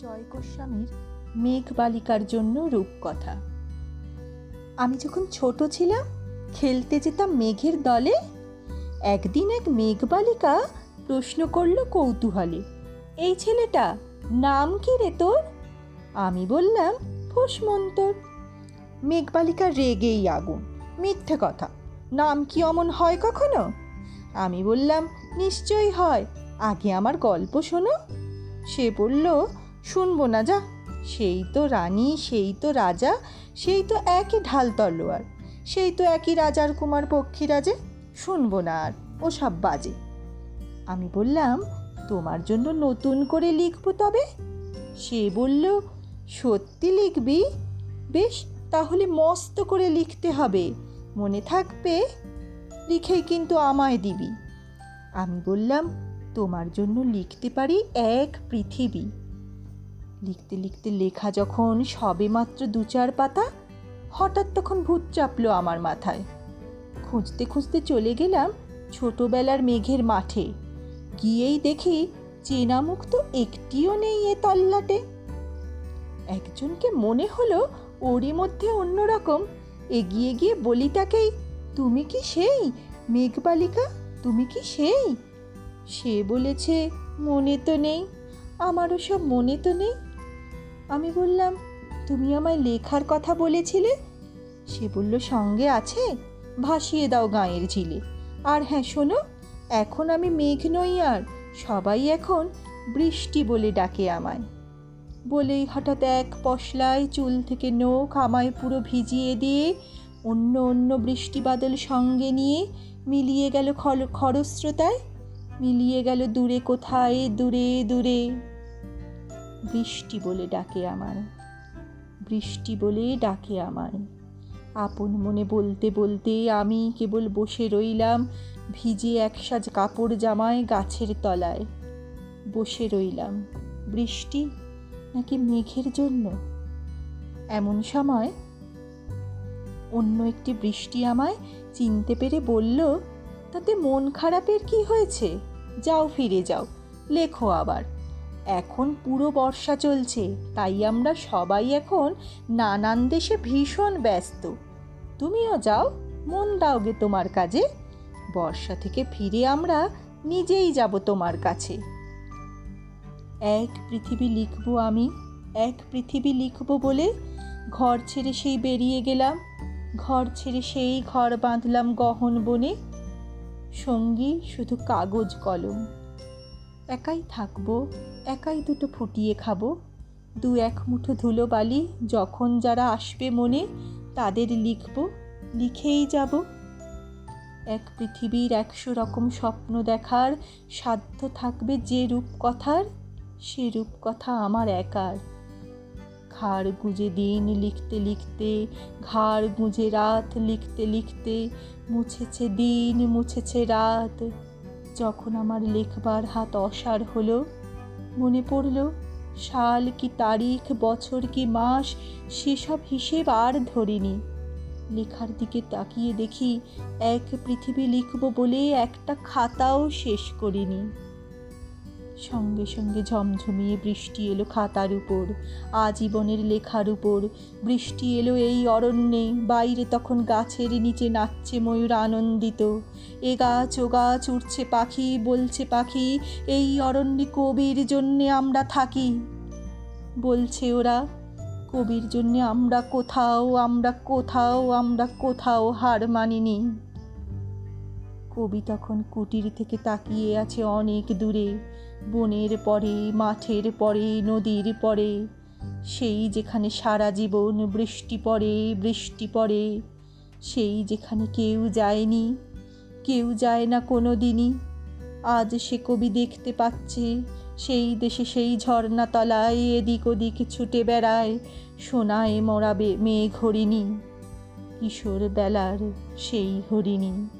জয় গোস্বামীর মেঘ বালিকার জন্য রূপকথা। আমি যখন ছোট ছিলাম, খেলতে যেতাম মেঘের দলে, একদিন এক মেঘ বালিকা প্রশ্ন করল কৌতূহলে, এই ছেলেটা, নাম কি রে তোর? আমি বললাম ফুসমন্তর মেঘবালিকা রেগেই আগুন, মিথ্যে কথা, নাম কি অমন হয় কখনো? আমি বললাম, নিশ্চয়ই হয়, আগে আমার গল্প শোনো। সে বলল শুনব না যা। সেই তো রানী, সেই তো রাজা, সেই তো একই ঢাল তলোয়ার, সেই তো একই রাজার কুমার পক্ষীরাজে। শুনব না আর, ওসব বাজে। আমি বললাম, তোমার জন্য নতুন করে লিখব তবে? সে বলল, সত্যি লিখবি? বেশ, তাহলে মস্ত করে লিখতে হবে। মনে থাকবে লিখেই কিন্তু আমায় দিবি। আমি বললাম, তোমার জন্য লিখতে পারি এক পৃথিবী। লিখতে লিখতে লেখা যখন সবে মাত্র দু চার পাতা, হঠাৎ তখন ভূত চাপলো আমার মাথায়। খুঁজতে খুঁজতে চলে গেলাম ছোটবেলার মেঘের মাঠে। গিয়েই দেখি চেনা মুখ তো একটিও নেই এ তল্লাটে। একজনকে মনে হলো ওরই মধ্যে অন্যরকম। এগিয়ে গিয়ে বলি তাকেই, তুমি কি সেই? মেঘবালিকা, তুমি কি সেই? সে বলেছে, মনে তো নেই, আমারও সব মনে তো নেই। আমি বললাম, তুমি আমায় লেখার কথা বলেছিলে? সে বলল, সঙ্গে আছে, ভাসিয়ে দাও গাঁয়ের ঝিলে। আর হ্যাঁ শোনো, এখন আমি মেঘ নই আর, সবাই এখন বৃষ্টি বলে ডাকে আমায়। বলেই হঠাৎ এক পশলায় চুল থেকে নখ আমায় পুরো ভিজিয়ে দিয়ে অন্য অন্য বৃষ্টি বাদল সঙ্গে নিয়ে মিলিয়ে গেল খল, খরস্রোতায়, মিলিয়ে গেল দূরে কোথায়, দূরে দূরে। বৃষ্টি বলে ডাকে আমায় বৃষ্টি বলে ডাকে আমায় আপন মনে বলতে বলতে আমি কেবল বসে রইলাম ভিজে এক সাজ কাপড় জামায় গাছের তলায়। বসে রইলাম। বৃষ্টি নাকি মেঘের জন্য? এমন সময় অন্য একটি বৃষ্টি আমায় চিনতে পেরে বলল, তাতে মন খারাপের কি হয়েছে? যাও ফিরে যাও। লেখো আবার। এখন পুরো বর্ষা চলছে, তাই আমরা সবাই এখন নানান দেশে ভীষণ ব্যস্ত। তুমিও যাও, মন দাওগে তোমার কাজে। বর্ষা থেকে ফিরে আমরা নিজেই যাব তোমার কাছে। এক পৃথিবী লিখব আমি, এক পৃথিবী লিখব বলে ঘর ছেড়ে সেই বেরিয়ে গেলাম, ঘর ছেড়ে সেই ঘর বাঁধলাম গহন বনে। সঙ্গী শুধু কাগজ কলম। একাই থাকব, একাই দুটো ফুটিয়ে খাব। দু এক মুঠো ধুলো বালি যখন যারা আসবে মনে, তাদের লিখব, লিখেই যাব। এক পৃথিবীর একশো রকম স্বপ্ন দেখার সাধ্য থাকবে যে রূপকথার, সে রূপকথা আমার একার। ঘাড় গুঁজে দিন লিখতে লিখতে, ঘাড় গুঁজে রাত লিখতে লিখতে, মুছেছে দিন, মুছেছে রাত। যখন আমার লেখবার হাত অসার হলো, মনে পড়ল, সাল কি তারিখ, বছর কি মাস, সেসব হিসেব আর ধরিনি। লেখার দিকে তাকিয়ে দেখি, এক পৃথিবী লিখব বলে একটা খাতাও শেষ করিনি। সঙ্গে সঙ্গে ঝমঝমিয়ে বৃষ্টি এলো খাতার উপর, আজীবনের লেখার উপর। বৃষ্টি এলো এই অরণ্যে, বাইরে তখন গাছের নিচে নাচছে ময়ূর আনন্দিত। এ গাছ, ও গাছ উঠছে পাখি, বলছে পাখি, এই অরণ্যে কবির জন্যে আমরা থাকি। বলছে ওরা, কবির জন্যে আমরা কোথাও আমরা কোথাও আমরা কোথাও হার মানিনি। কবি তখন কুটির থেকে তাকিয়ে আছে অনেক দূরে, বনের পরে, মাঠের পরে, নদীর পরে, সেই যেখানে সারা জীবন বৃষ্টি পড়ে বৃষ্টি পড়ে, সেই যেখানে কেউ যায়নি, কেউ যায় না কোনো দিনই আজ সে কবি দেখতে পাচ্ছে, সেই দেশে সেই ঝর্ণা তলায় এদিক ওদিক ছুটে বেড়ায়, সোনায় মরাবে মেঘ হরিণী কিশোর বেলার সেই হরিণী।